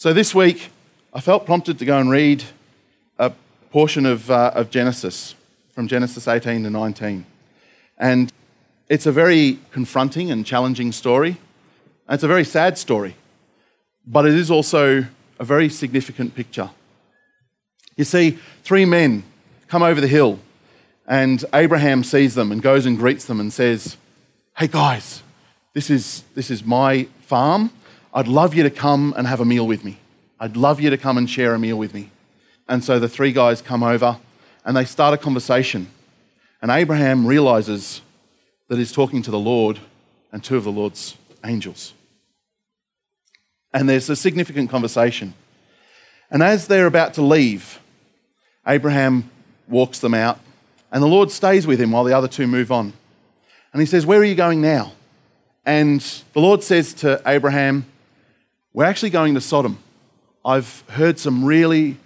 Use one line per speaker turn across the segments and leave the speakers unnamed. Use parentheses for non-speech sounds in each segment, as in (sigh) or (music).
So this week, I felt prompted to go and read a portion of, uh, of Genesis, from Genesis 18 to 19. And it's a very confronting and challenging story. It's a very sad story, but it is also a very significant picture. You see, three men come over the hill, and Abraham sees them and goes and greets them and says, Hey guys, this is, this is my farm. I'd love you to come and have a meal with me. I'd love you to come and share a meal with me. And so the three guys come over and they start a conversation. And Abraham realizes that he's talking to the Lord and two of the Lord's angels. And there's a significant conversation. And as they're about to leave, Abraham walks them out, and the Lord stays with him while the other two move on. And he says, Where are you going now? And the Lord says to Abraham, We're actually going to Sodom. I've heard some really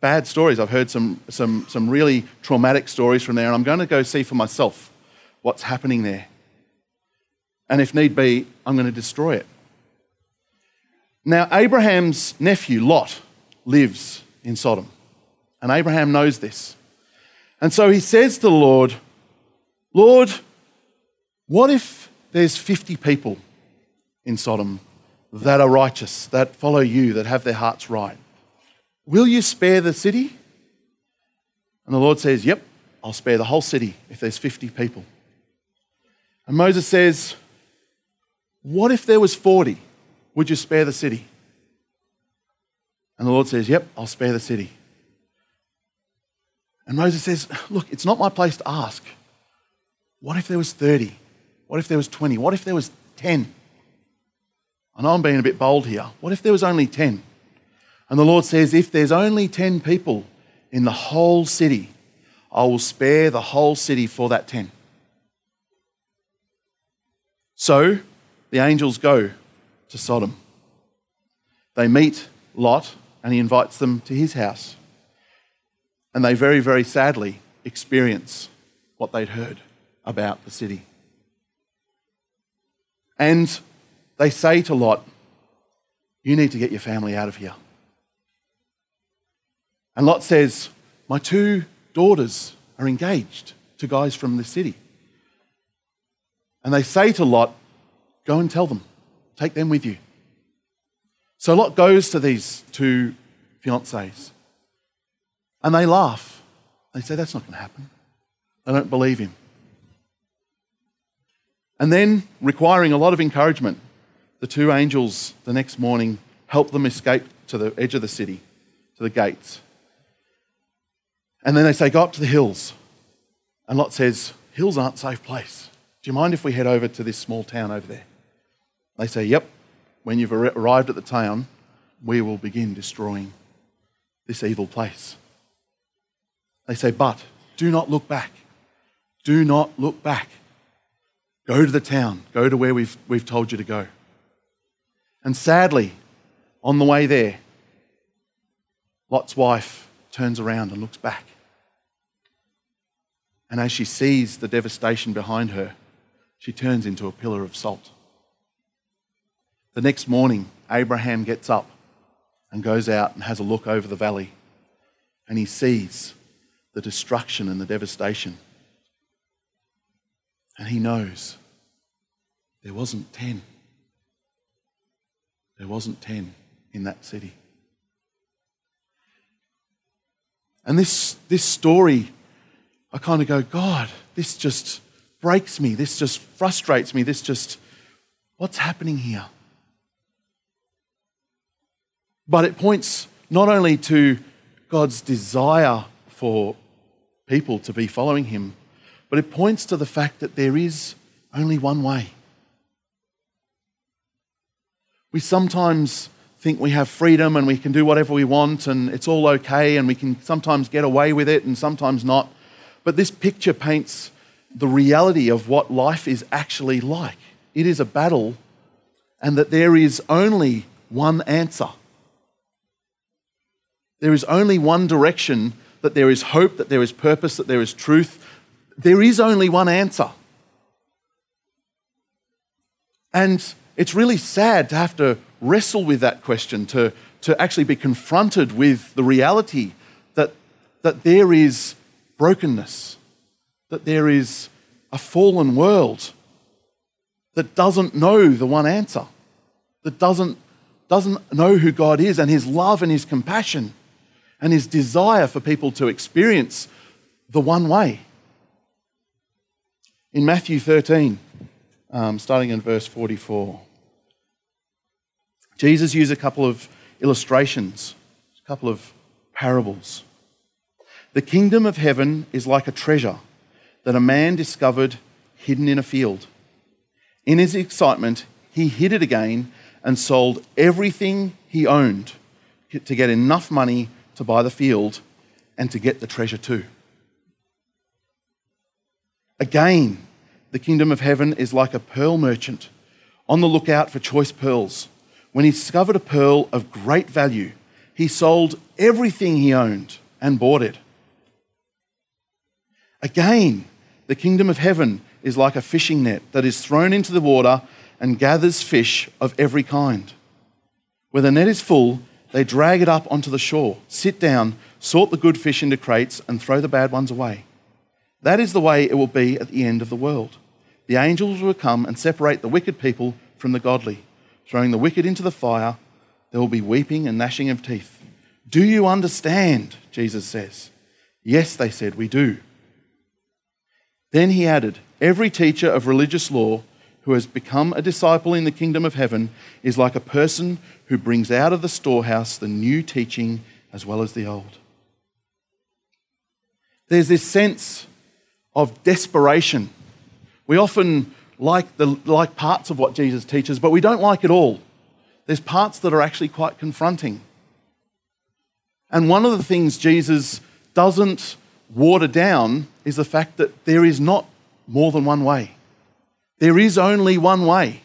bad stories. I've heard some, some, some really traumatic stories from there, and I'm going to go see for myself what's happening there. And if need be, I'm going to destroy it. Now, Abraham's nephew, Lot, lives in Sodom, and Abraham knows this. And so he says to the Lord, Lord, what if there's 50 people in Sodom that are righteous, that follow you, that have their hearts right? Will you spare the city? And the Lord says, Yep, I'll spare the whole city if there's 50 people. And Moses says, What if there was 40? Would you spare the city? And the Lord says, Yep, I'll spare the city. And Moses says, Look, it's not my place to ask. What if there was 30? What if there was 20? What if there was 10? Know I'm being a bit bold here. What if there was only 10? And the Lord says, If there's only 10 people in the whole city, I will spare the whole city for that 10. So the angels go to Sodom. They meet Lot and he invites them to his house. And they very, very sadly experience what they'd heard about the city. And they say to Lot, You need to get your family out of here. And Lot says, My two daughters are engaged to guys from the city. And they say to Lot, Go and tell them, take them with you. So Lot goes to these two fiancés and they laugh. They say, That's not going to happen. They don't believe him. And then, requiring a lot of encouragement, the two angels the next morning help them escape to the edge of the city, to the gates. And then they say, Go up to the hills. And Lot says, Hills aren't a safe place. Do you mind if we head over to this small town over there? They say, Yep. When you've arrived at the town, we will begin destroying this evil place. They say, But do not look back. Do not look back. Go to the town. Go to where we've, we've told you to go. And sadly, on the way there, Lot's wife turns around and looks back. And as she sees the devastation behind her, she turns into a pillar of salt. The next morning, Abraham gets up and goes out and has a look over the valley, and he sees the destruction and the devastation. And he knows there wasn't 10. There wasn't 10 in that city. And this, this story, I kind of go, God, this just breaks me. This just frustrates me. This just, what's happening here? But it points not only to God's desire for people to be following Him, but it points to the fact that there is only one way. We sometimes think we have freedom and we can do whatever we want and it's all okay and we can sometimes get away with it and sometimes not. But this picture paints the reality of what life is actually like. It is a battle and that there is only one answer. There is only one direction, that there is hope, that there is purpose, that there is truth. There is only one answer. And it's really sad to have to wrestle with that question, to, to actually be confronted with the reality that, that there is brokenness, that there is a fallen world that doesn't know the one answer, that doesn't, doesn't know who God is and his love and his compassion and his desire for people to experience the one way. In Matthew 13, um, starting in verse 44, Jesus used a couple of illustrations, a couple of parables. The kingdom of heaven is like a treasure that a man discovered hidden in a field. In his excitement, he hid it again and sold everything he owned to get enough money to buy the field and to get the treasure too. Again, the kingdom of heaven is like a pearl merchant on the lookout for choice pearls. When he discovered a pearl of great value, he sold everything he owned and bought it. Again, the kingdom of heaven is like a fishing net that is thrown into the water and gathers fish of every kind. Where the net is full, they drag it up onto the shore, sit down, sort the good fish into crates, and throw the bad ones away. That is the way it will be at the end of the world. The angels will come and separate the wicked people from the godly, throwing the wicked into the fire. There will be weeping and gnashing of teeth. Do you understand? Jesus says. Yes, they said, we do. Then he added, Every teacher of religious law who has become a disciple in the kingdom of heaven is like a person who brings out of the storehouse the new teaching as well as the old. There's this sense of desperation. We often like, the, like parts of what Jesus teaches, but we don't like it all. There's parts that are actually quite confronting. And one of the things Jesus doesn't water down is the fact that there is not more than one way. There is only one way.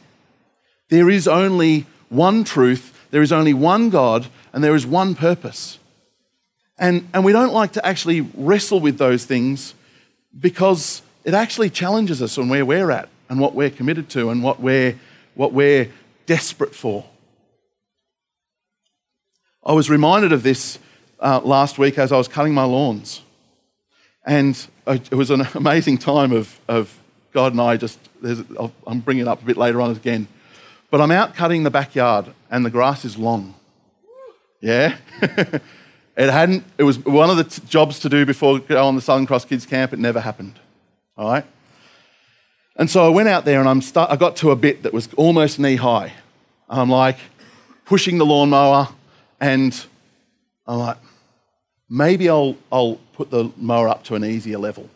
There is only one truth. There is only one God, and there is one purpose. And, and we don't like to actually wrestle with those things because it actually challenges us on where we're at and what we're committed to and what we're, what we're desperate for. I was reminded of this uh, last week as I was cutting my lawns. And it was an (laughs) amazing time of, of God and I just, I'm bringing it up a bit later on again. But I'm out cutting the backyard and the grass is long. Yeah? (laughs) it hadn't, it was one of the t- jobs to do before go on the Southern Cross Kids Camp. It never happened. All right? And so I went out there and I'm start, I got to a bit that was almost knee high. I'm like pushing the lawnmower and I'm like, maybe I'll, I'll put the mower up to an easier level.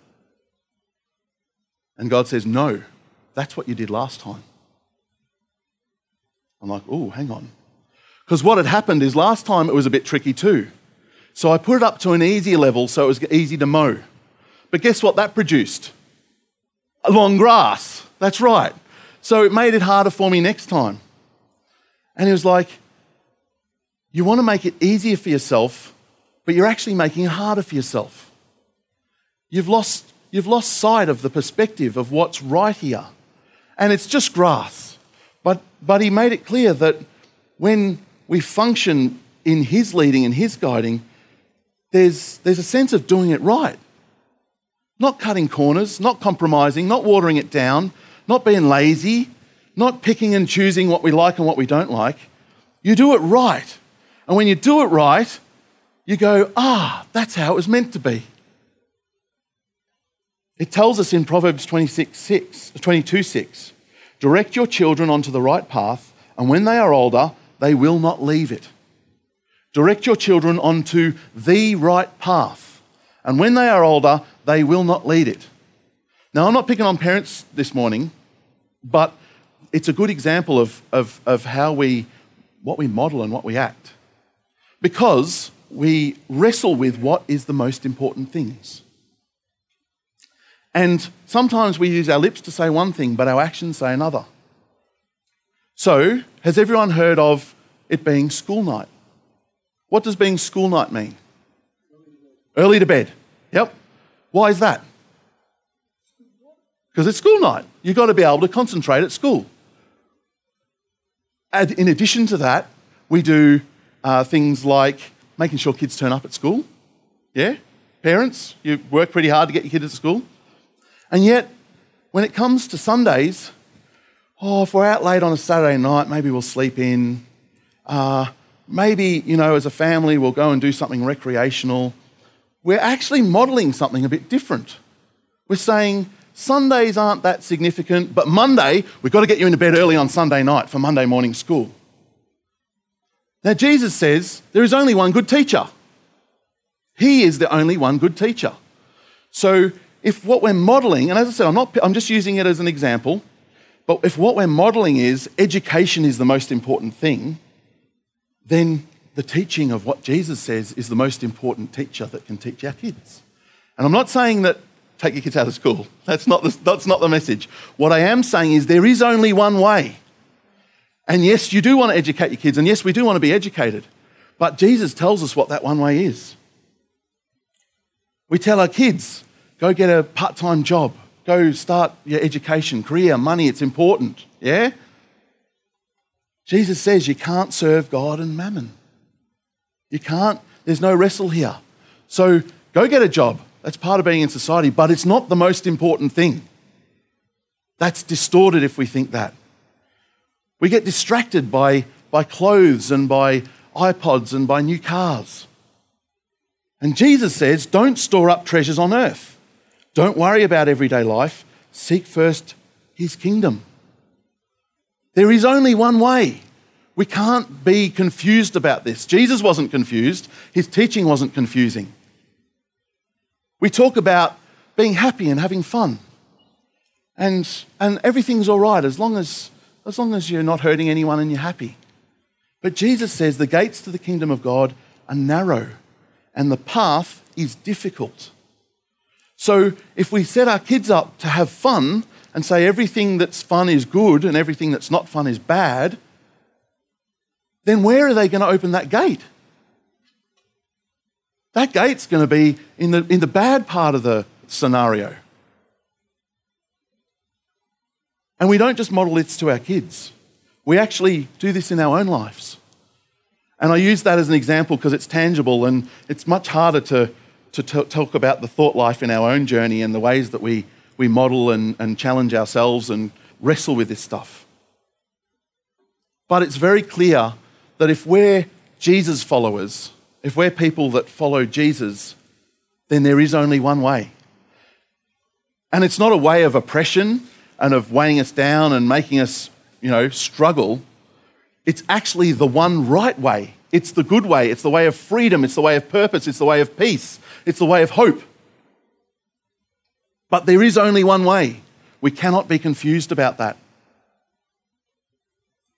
And God says, No, that's what you did last time. I'm like, Oh, hang on. Because what had happened is last time it was a bit tricky too. So I put it up to an easier level so it was easy to mow. But guess what that produced? Long grass. That's right. So it made it harder for me next time. And he was like, You want to make it easier for yourself, but you're actually making it harder for yourself. You've lost You've lost sight of the perspective of what's right here. And it's just grass. But, but he made it clear that when we function in his leading and his guiding, there's, there's a sense of doing it right. Not cutting corners, not compromising, not watering it down, not being lazy, not picking and choosing what we like and what we don't like. You do it right. And when you do it right, you go, ah, that's how it was meant to be. It tells us in Proverbs 26, 6, 22 6 direct your children onto the right path, and when they are older, they will not leave it. Direct your children onto the right path, and when they are older, they will not lead it. Now, I'm not picking on parents this morning, but it's a good example of, of, of how we, what we model and what we act. Because we wrestle with what is the most important things. And sometimes we use our lips to say one thing, but our actions say another. So, has everyone heard of it being school night? What does being school night mean? Early to bed. Yep. Why is that? Because it's school night. You've got to be able to concentrate at school. And in addition to that, we do uh, things like making sure kids turn up at school. Yeah? Parents, you work pretty hard to get your kids to school. And yet, when it comes to Sundays, oh, if we're out late on a Saturday night, maybe we'll sleep in. Uh, maybe, you know, as a family, we'll go and do something recreational. We're actually modeling something a bit different. We're saying Sundays aren't that significant, but Monday, we've got to get you into bed early on Sunday night for Monday morning school. Now, Jesus says there is only one good teacher. He is the only one good teacher. So, if what we're modeling, and as I said, I'm, not, I'm just using it as an example, but if what we're modeling is education is the most important thing, then the teaching of what Jesus says is the most important teacher that can teach our kids. And I'm not saying that take your kids out of school. (laughs) That's not the, that's not the message. What I am saying is there is only one way. And yes, you do want to educate your kids, and yes, we do want to be educated. But Jesus tells us what that one way is. We tell our kids, go get a part time job, go start your education, career, money, it's important. Yeah? Jesus says you can't serve God and mammon. You can't, there's no wrestle here. So go get a job. That's part of being in society, but it's not the most important thing. That's distorted if we think that. We get distracted by, by clothes and by iPods and by new cars. And Jesus says, don't store up treasures on earth. Don't worry about everyday life. Seek first his kingdom. There is only one way. We can't be confused about this. Jesus wasn't confused, his teaching wasn't confusing. We talk about being happy and having fun. And, and everything's all right as long as as long as you're not hurting anyone and you're happy. But Jesus says the gates to the kingdom of God are narrow and the path is difficult. So if we set our kids up to have fun and say everything that's fun is good and everything that's not fun is bad, then where are they going to open that gate? That gate's going to be in the, in the bad part of the scenario. And we don't just model this to our kids, we actually do this in our own lives. And I use that as an example because it's tangible and it's much harder to, to t- talk about the thought life in our own journey and the ways that we, we model and, and challenge ourselves and wrestle with this stuff. But it's very clear that if we're Jesus followers, if we're people that follow Jesus, then there is only one way. And it's not a way of oppression, and of weighing us down and making us, you know, struggle. It's actually the one right way. It's the good way. It's the way of freedom. It's the way of purpose. It's the way of peace. It's the way of hope. But there is only one way. We cannot be confused about that.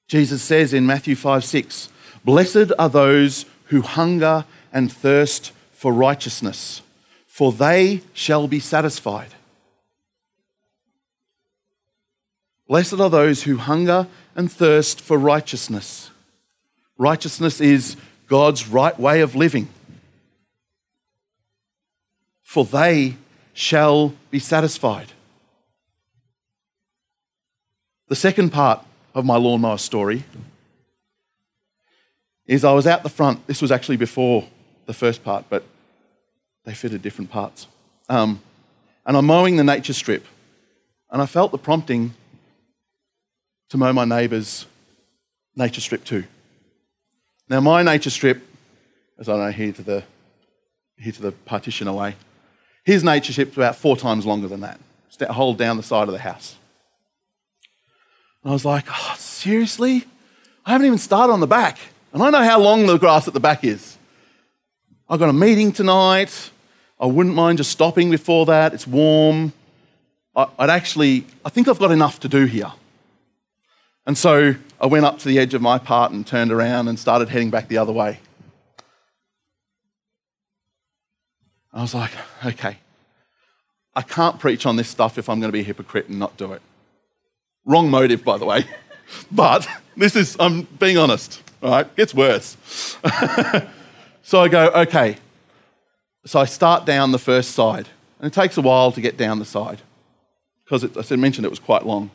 Jesus says in Matthew 5 6, Blessed are those who hunger and thirst for righteousness, for they shall be satisfied. Blessed are those who hunger and thirst for righteousness. Righteousness is God's right way of living. For they shall be satisfied. The second part of my lawnmower story is I was out the front. This was actually before the first part, but they fitted different parts. Um, and I'm mowing the nature strip, and I felt the prompting to mow my neighbour's nature strip too. Now, my nature strip, as I know here to the, here to the partition away, his nature strip's about four times longer than that. It's a hole down the side of the house. And I was like, oh, seriously? I haven't even started on the back. And I know how long the grass at the back is. I've got a meeting tonight. I wouldn't mind just stopping before that. It's warm. I'd actually, I think I've got enough to do here. And so I went up to the edge of my part and turned around and started heading back the other way. I was like, okay, I can't preach on this stuff if I'm going to be a hypocrite and not do it. Wrong motive, by the way. (laughs) but this is, I'm being honest, all right? Gets worse. (laughs) so I go, okay. So I start down the first side. And it takes a while to get down the side because I said mentioned it was quite long.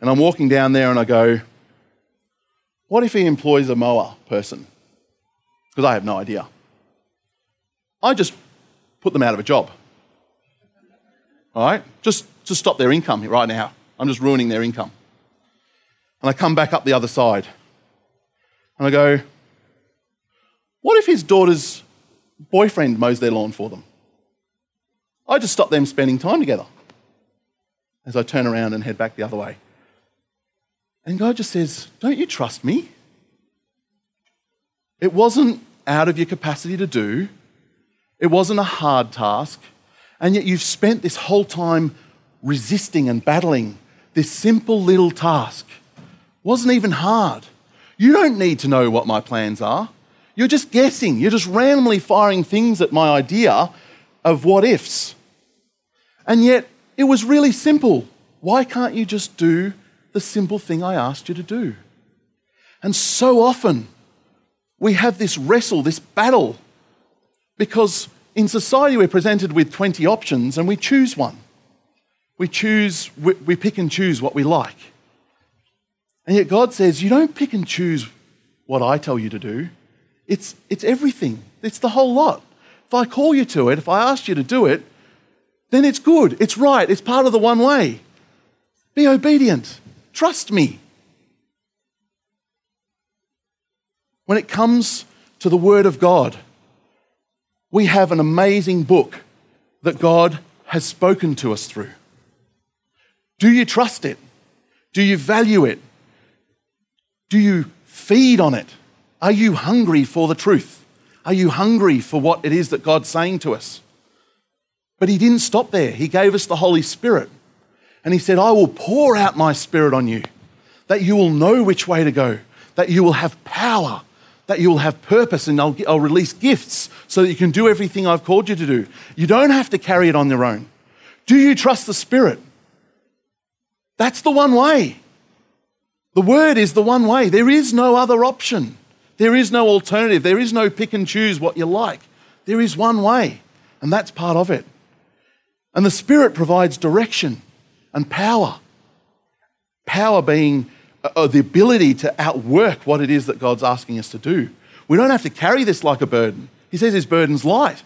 And I'm walking down there and I go, What if he employs a mower person? Because I have no idea. I just put them out of a job. All right? Just to stop their income right now. I'm just ruining their income. And I come back up the other side. And I go, what if his daughter's boyfriend mows their lawn for them? I just stop them spending time together as I turn around and head back the other way. And God just says, Don't you trust me? It wasn't out of your capacity to do, it wasn't a hard task, and yet you've spent this whole time resisting and battling this simple little task. Wasn't even hard. You don't need to know what my plans are. You're just guessing. You're just randomly firing things at my idea of what ifs. And yet, it was really simple. Why can't you just do the simple thing I asked you to do? And so often, we have this wrestle, this battle, because in society we're presented with 20 options and we choose one. We choose, we pick and choose what we like. And yet God says, You don't pick and choose what I tell you to do. It's, it's everything, it's the whole lot. If I call you to it, if I ask you to do it, then it's good, it's right, it's part of the one way. Be obedient, trust me. When it comes to the Word of God, we have an amazing book that God has spoken to us through. Do you trust it? Do you value it? Do you feed on it? Are you hungry for the truth? Are you hungry for what it is that God's saying to us? But He didn't stop there. He gave us the Holy Spirit. And He said, I will pour out my Spirit on you, that you will know which way to go, that you will have power, that you will have purpose, and I'll, I'll release gifts so that you can do everything I've called you to do. You don't have to carry it on your own. Do you trust the Spirit? That's the one way. The Word is the one way. There is no other option. There is no alternative. There is no pick and choose what you like. There is one way, and that's part of it. And the Spirit provides direction and power. Power being uh, uh, the ability to outwork what it is that God's asking us to do. We don't have to carry this like a burden. He says his burden's light.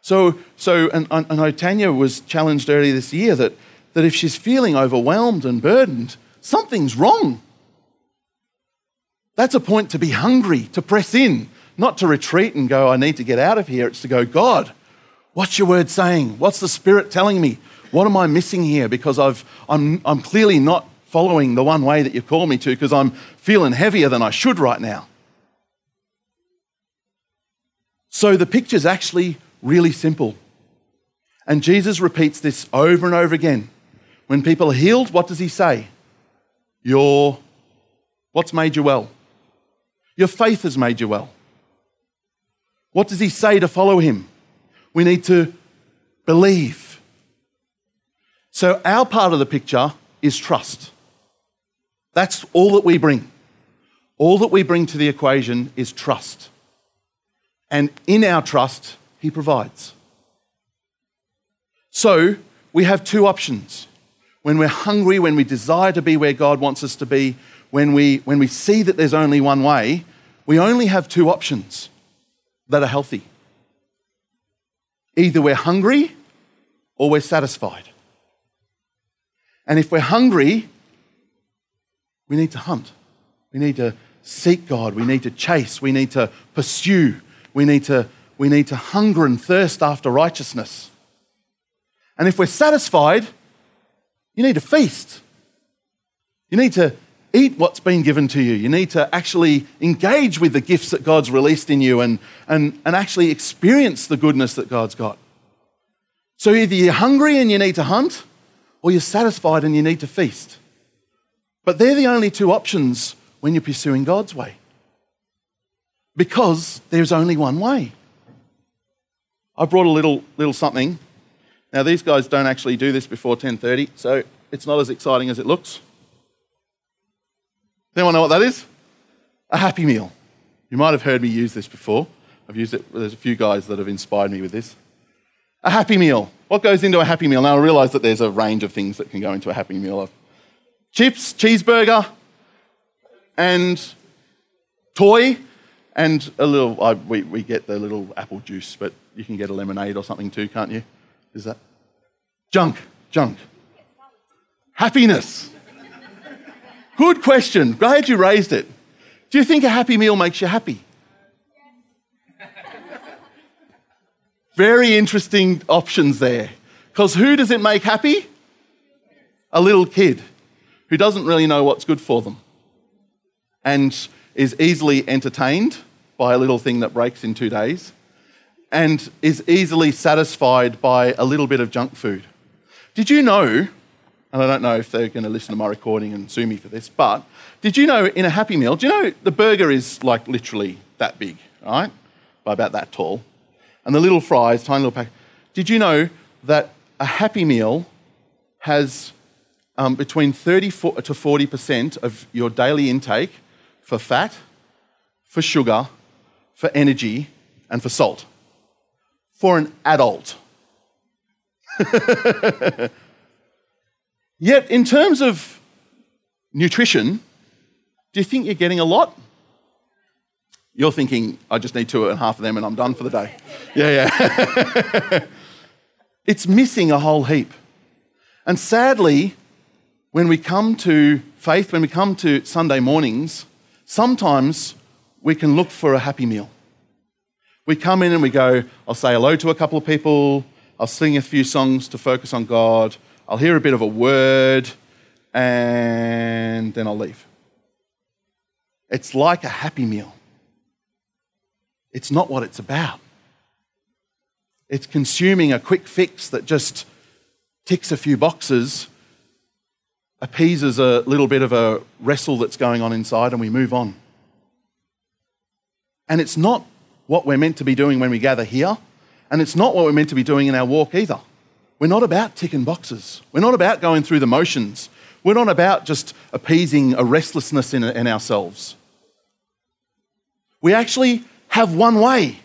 So, so and, and I know Tanya was challenged earlier this year that, that if she's feeling overwhelmed and burdened, something's wrong. That's a point to be hungry, to press in, not to retreat and go, I need to get out of here. It's to go, God, what's your word saying? What's the Spirit telling me? What am I missing here? Because I've, I'm, I'm clearly not following the one way that you call me to because I'm feeling heavier than I should right now. So the picture's actually really simple. And Jesus repeats this over and over again. When people are healed, what does he say? Your, what's made you well? Your faith has made you well. What does he say to follow him? We need to believe. So, our part of the picture is trust. That's all that we bring. All that we bring to the equation is trust. And in our trust, he provides. So, we have two options. When we're hungry, when we desire to be where God wants us to be, when we, when we see that there's only one way, we only have two options that are healthy. Either we're hungry or we're satisfied. And if we're hungry, we need to hunt. We need to seek God. We need to chase. We need to pursue. We need to, we need to hunger and thirst after righteousness. And if we're satisfied, you need to feast. You need to eat what's been given to you. You need to actually engage with the gifts that God's released in you and, and, and actually experience the goodness that God's got. So either you're hungry and you need to hunt, or you're satisfied and you need to feast. But they're the only two options when you're pursuing God's way. Because there's only one way. I brought a little, little something. Now these guys don't actually do this before 10:30, so it's not as exciting as it looks. Anyone know what that is? A happy meal. You might have heard me use this before. I've used it, there's a few guys that have inspired me with this. A happy meal. What goes into a happy meal? Now, I realize that there's a range of things that can go into a happy meal chips, cheeseburger, and toy and a little, uh, we, we get the little apple juice, but you can get a lemonade or something too, can't you? Is that? Junk, junk. Happiness. Good question. Glad you raised it. Do you think a happy meal makes you happy? Very interesting options there. Because who does it make happy? A little kid who doesn't really know what's good for them and is easily entertained by a little thing that breaks in two days and is easily satisfied by a little bit of junk food. Did you know, and I don't know if they're going to listen to my recording and sue me for this, but did you know in a Happy Meal, do you know the burger is like literally that big, right? By about that tall. And the little fries, tiny little pack. Did you know that a Happy Meal has um, between 30 to 40% of your daily intake for fat, for sugar, for energy, and for salt? For an adult. (laughs) Yet, in terms of nutrition, do you think you're getting a lot? You're thinking, I just need two and a half of them and I'm done for the day. Yeah, yeah. (laughs) it's missing a whole heap. And sadly, when we come to faith, when we come to Sunday mornings, sometimes we can look for a happy meal. We come in and we go, I'll say hello to a couple of people, I'll sing a few songs to focus on God, I'll hear a bit of a word, and then I'll leave. It's like a happy meal. It's not what it's about. It's consuming a quick fix that just ticks a few boxes, appeases a little bit of a wrestle that's going on inside, and we move on. And it's not what we're meant to be doing when we gather here, and it's not what we're meant to be doing in our walk either. We're not about ticking boxes. We're not about going through the motions. We're not about just appeasing a restlessness in, in ourselves. We actually have one way.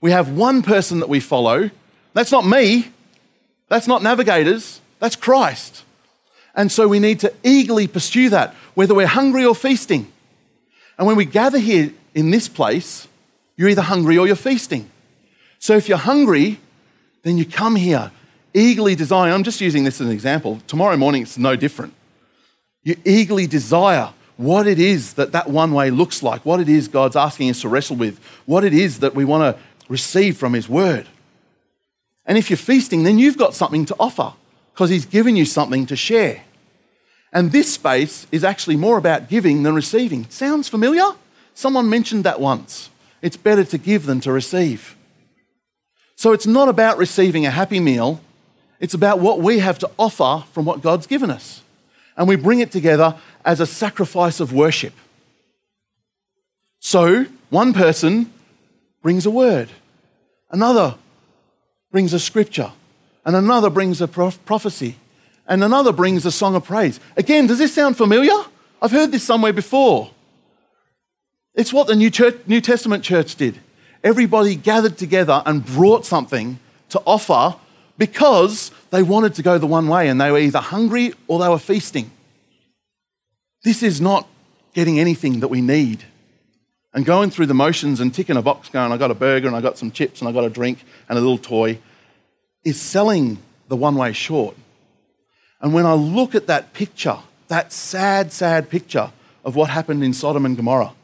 We have one person that we follow. That's not me. That's not navigators. That's Christ. And so we need to eagerly pursue that, whether we're hungry or feasting. And when we gather here in this place, you're either hungry or you're feasting. So if you're hungry, then you come here, eagerly desire. I'm just using this as an example. Tomorrow morning, it's no different. You eagerly desire what it is that that one way looks like, what it is God's asking us to wrestle with, what it is that we want to receive from His Word. And if you're feasting, then you've got something to offer because He's given you something to share. And this space is actually more about giving than receiving. Sounds familiar? Someone mentioned that once. It's better to give than to receive. So it's not about receiving a happy meal, it's about what we have to offer from what God's given us. And we bring it together as a sacrifice of worship. So, one person brings a word, another brings a scripture, and another brings a prophecy, and another brings a song of praise. Again, does this sound familiar? I've heard this somewhere before. It's what the New, church, New Testament church did. Everybody gathered together and brought something to offer because they wanted to go the one way and they were either hungry or they were feasting. This is not getting anything that we need and going through the motions and ticking a box going, I got a burger and I got some chips and I got a drink and a little toy is selling the one way short. And when I look at that picture, that sad, sad picture of what happened in Sodom and Gomorrah,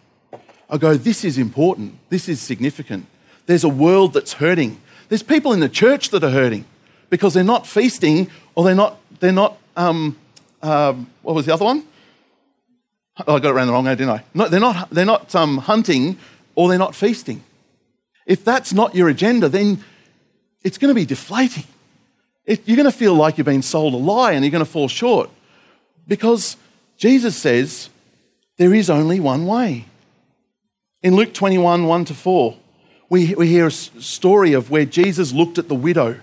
I go, this is important. This is significant. There's a world that's hurting. There's people in the church that are hurting because they're not feasting or they're not, they're not um, um, what was the other one? Oh, I got it around the wrong way, didn't I? No, they're not, they're not um, hunting or they're not feasting. If that's not your agenda, then it's going to be deflating. You're going to feel like you've been sold a lie and you're going to fall short because Jesus says there is only one way. In Luke 21 1 to 4, we, we hear a story of where Jesus looked at the widow.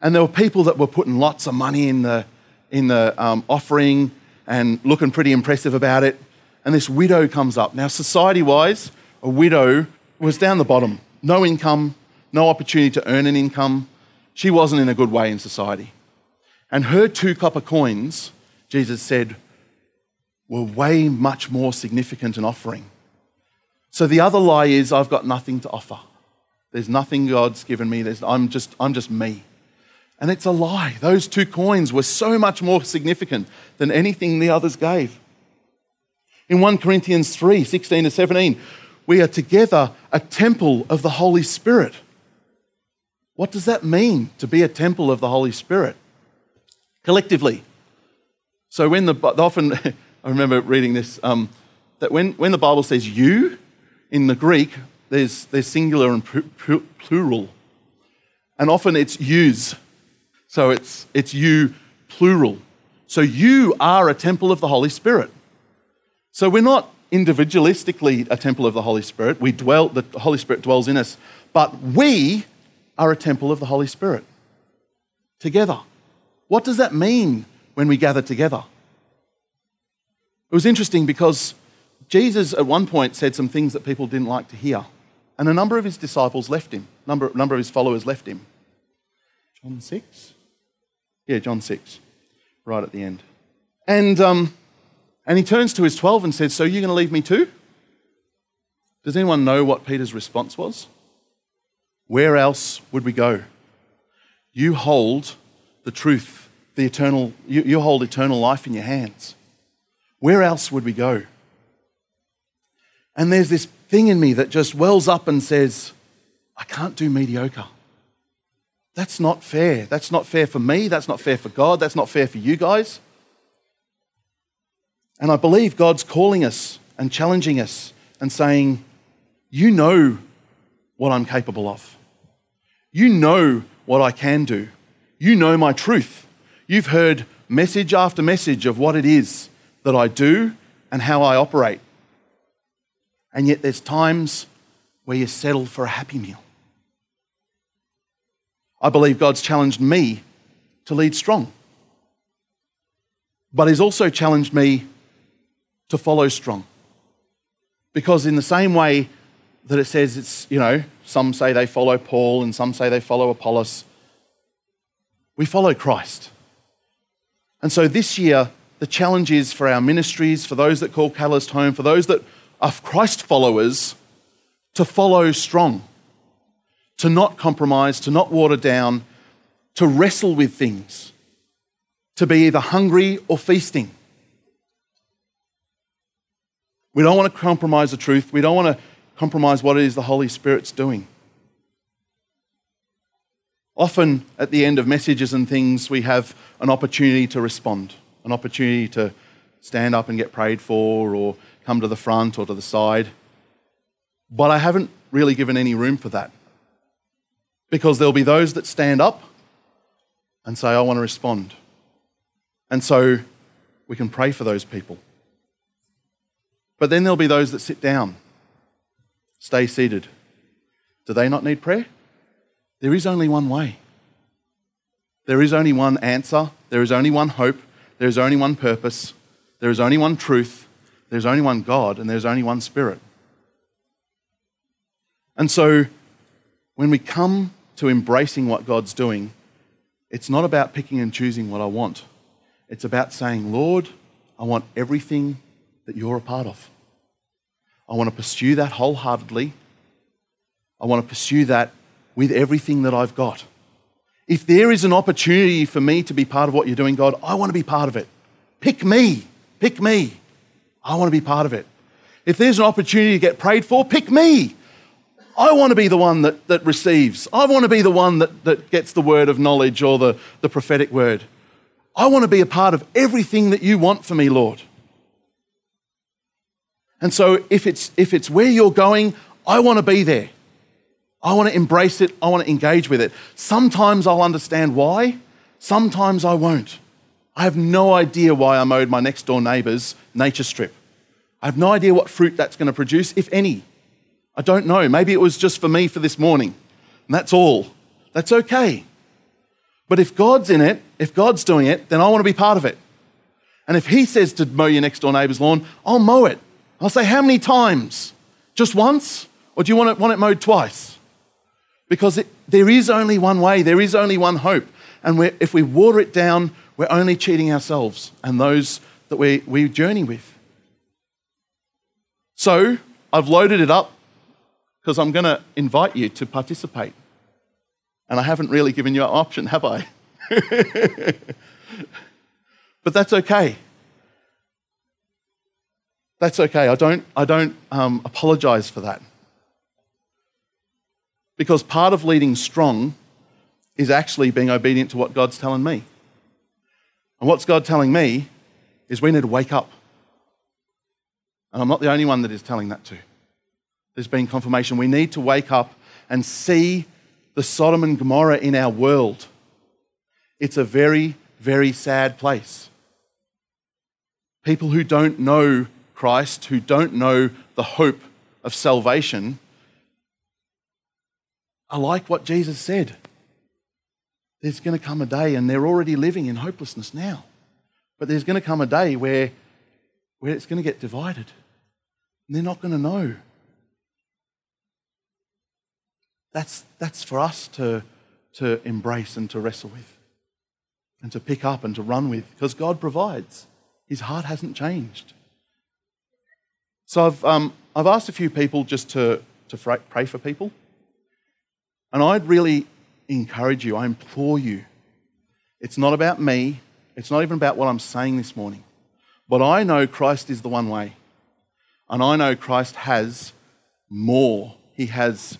And there were people that were putting lots of money in the, in the um, offering and looking pretty impressive about it. And this widow comes up. Now, society wise, a widow was down the bottom no income, no opportunity to earn an income. She wasn't in a good way in society. And her two copper coins, Jesus said, were way much more significant an offering So the other lie is I've got nothing to offer. There's nothing God's given me. There's, I'm, just, I'm just me. And it's a lie. Those two coins were so much more significant than anything the others gave. In 1 Corinthians 3 16 to 17, we are together a temple of the Holy Spirit. What does that mean to be a temple of the Holy Spirit? Collectively. So when the often (laughs) I remember reading this um, that when, when the Bible says you in the Greek, there's, there's singular and plural. And often it's yous. So it's, it's you plural. So you are a temple of the Holy Spirit. So we're not individualistically a temple of the Holy Spirit. We dwell, the Holy Spirit dwells in us. But we are a temple of the Holy Spirit together. What does that mean when we gather together? It was interesting because Jesus at one point said some things that people didn't like to hear, and a number of his disciples left him, a number, number of his followers left him. John 6? Yeah, John 6, right at the end. And, um, and he turns to his 12 and says, So you're going to leave me too? Does anyone know what Peter's response was? Where else would we go? You hold the truth, the eternal, you, you hold eternal life in your hands. Where else would we go? And there's this thing in me that just wells up and says, I can't do mediocre. That's not fair. That's not fair for me. That's not fair for God. That's not fair for you guys. And I believe God's calling us and challenging us and saying, You know what I'm capable of. You know what I can do. You know my truth. You've heard message after message of what it is that I do and how I operate. And yet there's times where you settle for a happy meal. I believe God's challenged me to lead strong. But He's also challenged me to follow strong. Because, in the same way that it says it's, you know, some say they follow Paul and some say they follow Apollos, we follow Christ. And so this year, the challenge is for our ministries, for those that call Catalyst home, for those that are Christ followers, to follow strong, to not compromise, to not water down, to wrestle with things, to be either hungry or feasting. We don't want to compromise the truth. We don't want to compromise what it is the Holy Spirit's doing. Often at the end of messages and things, we have an opportunity to respond an opportunity to stand up and get prayed for or come to the front or to the side. But I haven't really given any room for that. Because there'll be those that stand up and say, I want to respond. And so we can pray for those people. But then there'll be those that sit down, stay seated. Do they not need prayer? There is only one way. There is only one answer. There is only one hope. There is only one purpose, there is only one truth, there's only one God, and there's only one Spirit. And so, when we come to embracing what God's doing, it's not about picking and choosing what I want. It's about saying, Lord, I want everything that you're a part of. I want to pursue that wholeheartedly. I want to pursue that with everything that I've got. If there is an opportunity for me to be part of what you're doing, God, I want to be part of it. Pick me. Pick me. I want to be part of it. If there's an opportunity to get prayed for, pick me. I want to be the one that, that receives. I want to be the one that, that gets the word of knowledge or the, the prophetic word. I want to be a part of everything that you want for me, Lord. And so if it's, if it's where you're going, I want to be there. I want to embrace it. I want to engage with it. Sometimes I'll understand why, sometimes I won't. I have no idea why I mowed my next door neighbour's nature strip. I have no idea what fruit that's going to produce, if any. I don't know. Maybe it was just for me for this morning, and that's all. That's okay. But if God's in it, if God's doing it, then I want to be part of it. And if He says to mow your next door neighbour's lawn, I'll mow it. I'll say, How many times? Just once? Or do you want it, want it mowed twice? Because it, there is only one way, there is only one hope. And if we water it down, we're only cheating ourselves and those that we, we journey with. So, I've loaded it up because I'm going to invite you to participate. And I haven't really given you an option, have I? (laughs) but that's okay. That's okay. I don't, I don't um, apologize for that. Because part of leading strong is actually being obedient to what God's telling me. And what's God telling me is we need to wake up. And I'm not the only one that is telling that to. There's been confirmation. We need to wake up and see the Sodom and Gomorrah in our world. It's a very, very sad place. People who don't know Christ, who don't know the hope of salvation, are like what Jesus said. There's going to come a day, and they're already living in hopelessness now. But there's going to come a day where, where it's going to get divided. And they're not going to know. That's, that's for us to, to embrace and to wrestle with, and to pick up and to run with, because God provides. His heart hasn't changed. So I've, um, I've asked a few people just to, to pray for people. And I'd really encourage you, I implore you. It's not about me, it's not even about what I'm saying this morning. But I know Christ is the one way. And I know Christ has more. He has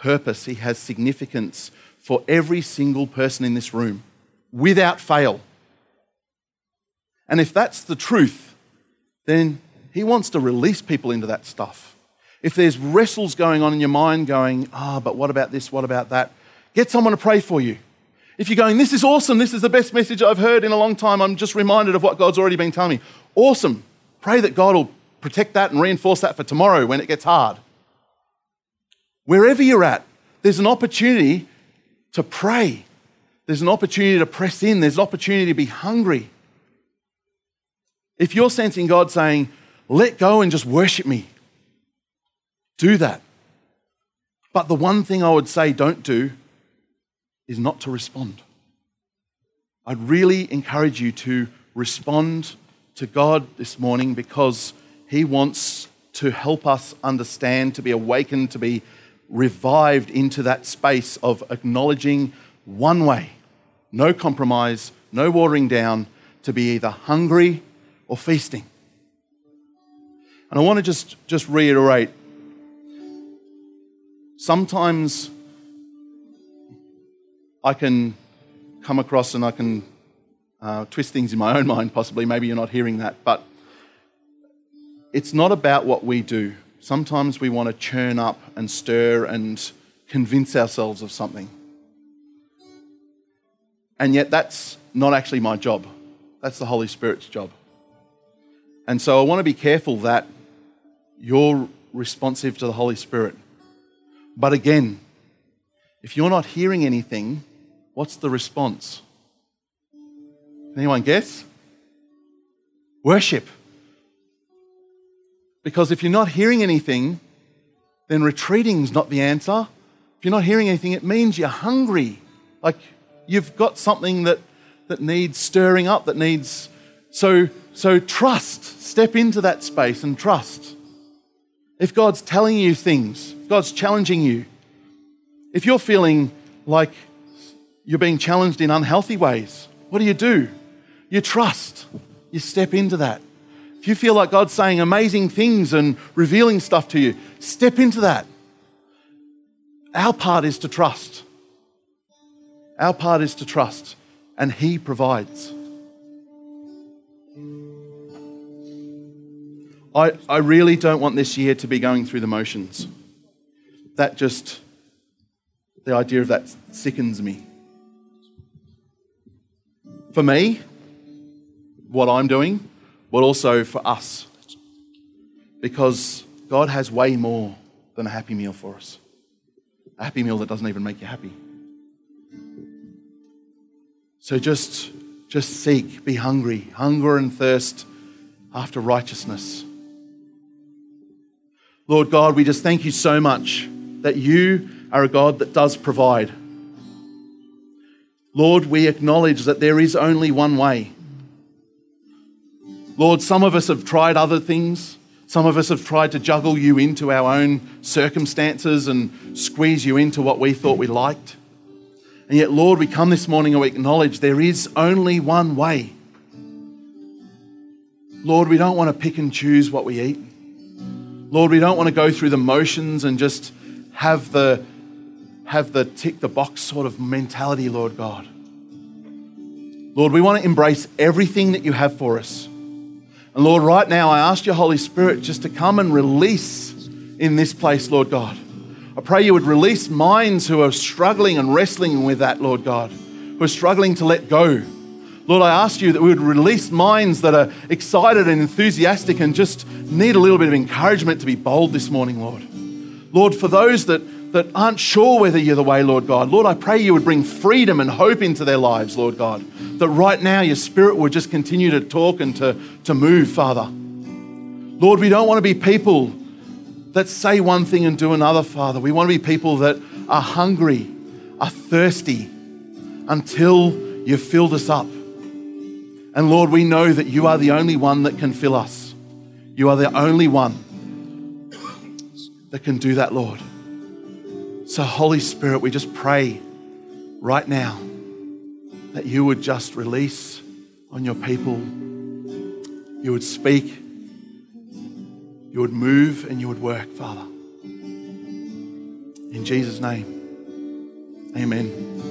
purpose, He has significance for every single person in this room without fail. And if that's the truth, then He wants to release people into that stuff. If there's wrestles going on in your mind, going, ah, oh, but what about this? What about that? Get someone to pray for you. If you're going, this is awesome, this is the best message I've heard in a long time, I'm just reminded of what God's already been telling me. Awesome. Pray that God will protect that and reinforce that for tomorrow when it gets hard. Wherever you're at, there's an opportunity to pray. There's an opportunity to press in. There's an opportunity to be hungry. If you're sensing God saying, let go and just worship me, do that. But the one thing I would say don't do is not to respond. I'd really encourage you to respond to God this morning because He wants to help us understand, to be awakened, to be revived into that space of acknowledging one way, no compromise, no watering down, to be either hungry or feasting. And I want to just, just reiterate sometimes I can come across and I can uh, twist things in my own mind, possibly. Maybe you're not hearing that. But it's not about what we do. Sometimes we want to churn up and stir and convince ourselves of something. And yet, that's not actually my job. That's the Holy Spirit's job. And so I want to be careful that you're responsive to the Holy Spirit. But again, if you're not hearing anything, What's the response? Anyone guess? Worship. Because if you're not hearing anything, then retreating is not the answer. If you're not hearing anything, it means you're hungry. Like you've got something that, that needs stirring up, that needs. So, so trust. Step into that space and trust. If God's telling you things, God's challenging you, if you're feeling like you're being challenged in unhealthy ways, what do you do? You trust. You step into that. If you feel like God's saying amazing things and revealing stuff to you, step into that. Our part is to trust. Our part is to trust, and He provides. I, I really don't want this year to be going through the motions. That just, the idea of that sickens me for me, what I'm doing, but also for us. Because God has way more than a happy meal for us. A happy meal that doesn't even make you happy. So just, just seek, be hungry, hunger and thirst after righteousness. Lord God, we just thank you so much that you are a God that does provide. Lord, we acknowledge that there is only one way. Lord, some of us have tried other things. Some of us have tried to juggle you into our own circumstances and squeeze you into what we thought we liked. And yet, Lord, we come this morning and we acknowledge there is only one way. Lord, we don't want to pick and choose what we eat. Lord, we don't want to go through the motions and just have the, have the tick the box sort of mentality, Lord God. Lord, we want to embrace everything that you have for us. And Lord, right now I ask your Holy Spirit just to come and release in this place, Lord God. I pray you would release minds who are struggling and wrestling with that, Lord God, who are struggling to let go. Lord, I ask you that we would release minds that are excited and enthusiastic and just need a little bit of encouragement to be bold this morning, Lord. Lord, for those that, that aren't sure whether you're the way, Lord God, Lord, I pray you would bring freedom and hope into their lives, Lord God. That right now your spirit would just continue to talk and to, to move, Father. Lord, we don't want to be people that say one thing and do another, Father. We want to be people that are hungry, are thirsty until you've filled us up. And Lord, we know that you are the only one that can fill us. You are the only one that can do that, Lord. So, Holy Spirit, we just pray right now that you would just release on your people. You would speak, you would move, and you would work, Father. In Jesus' name, amen.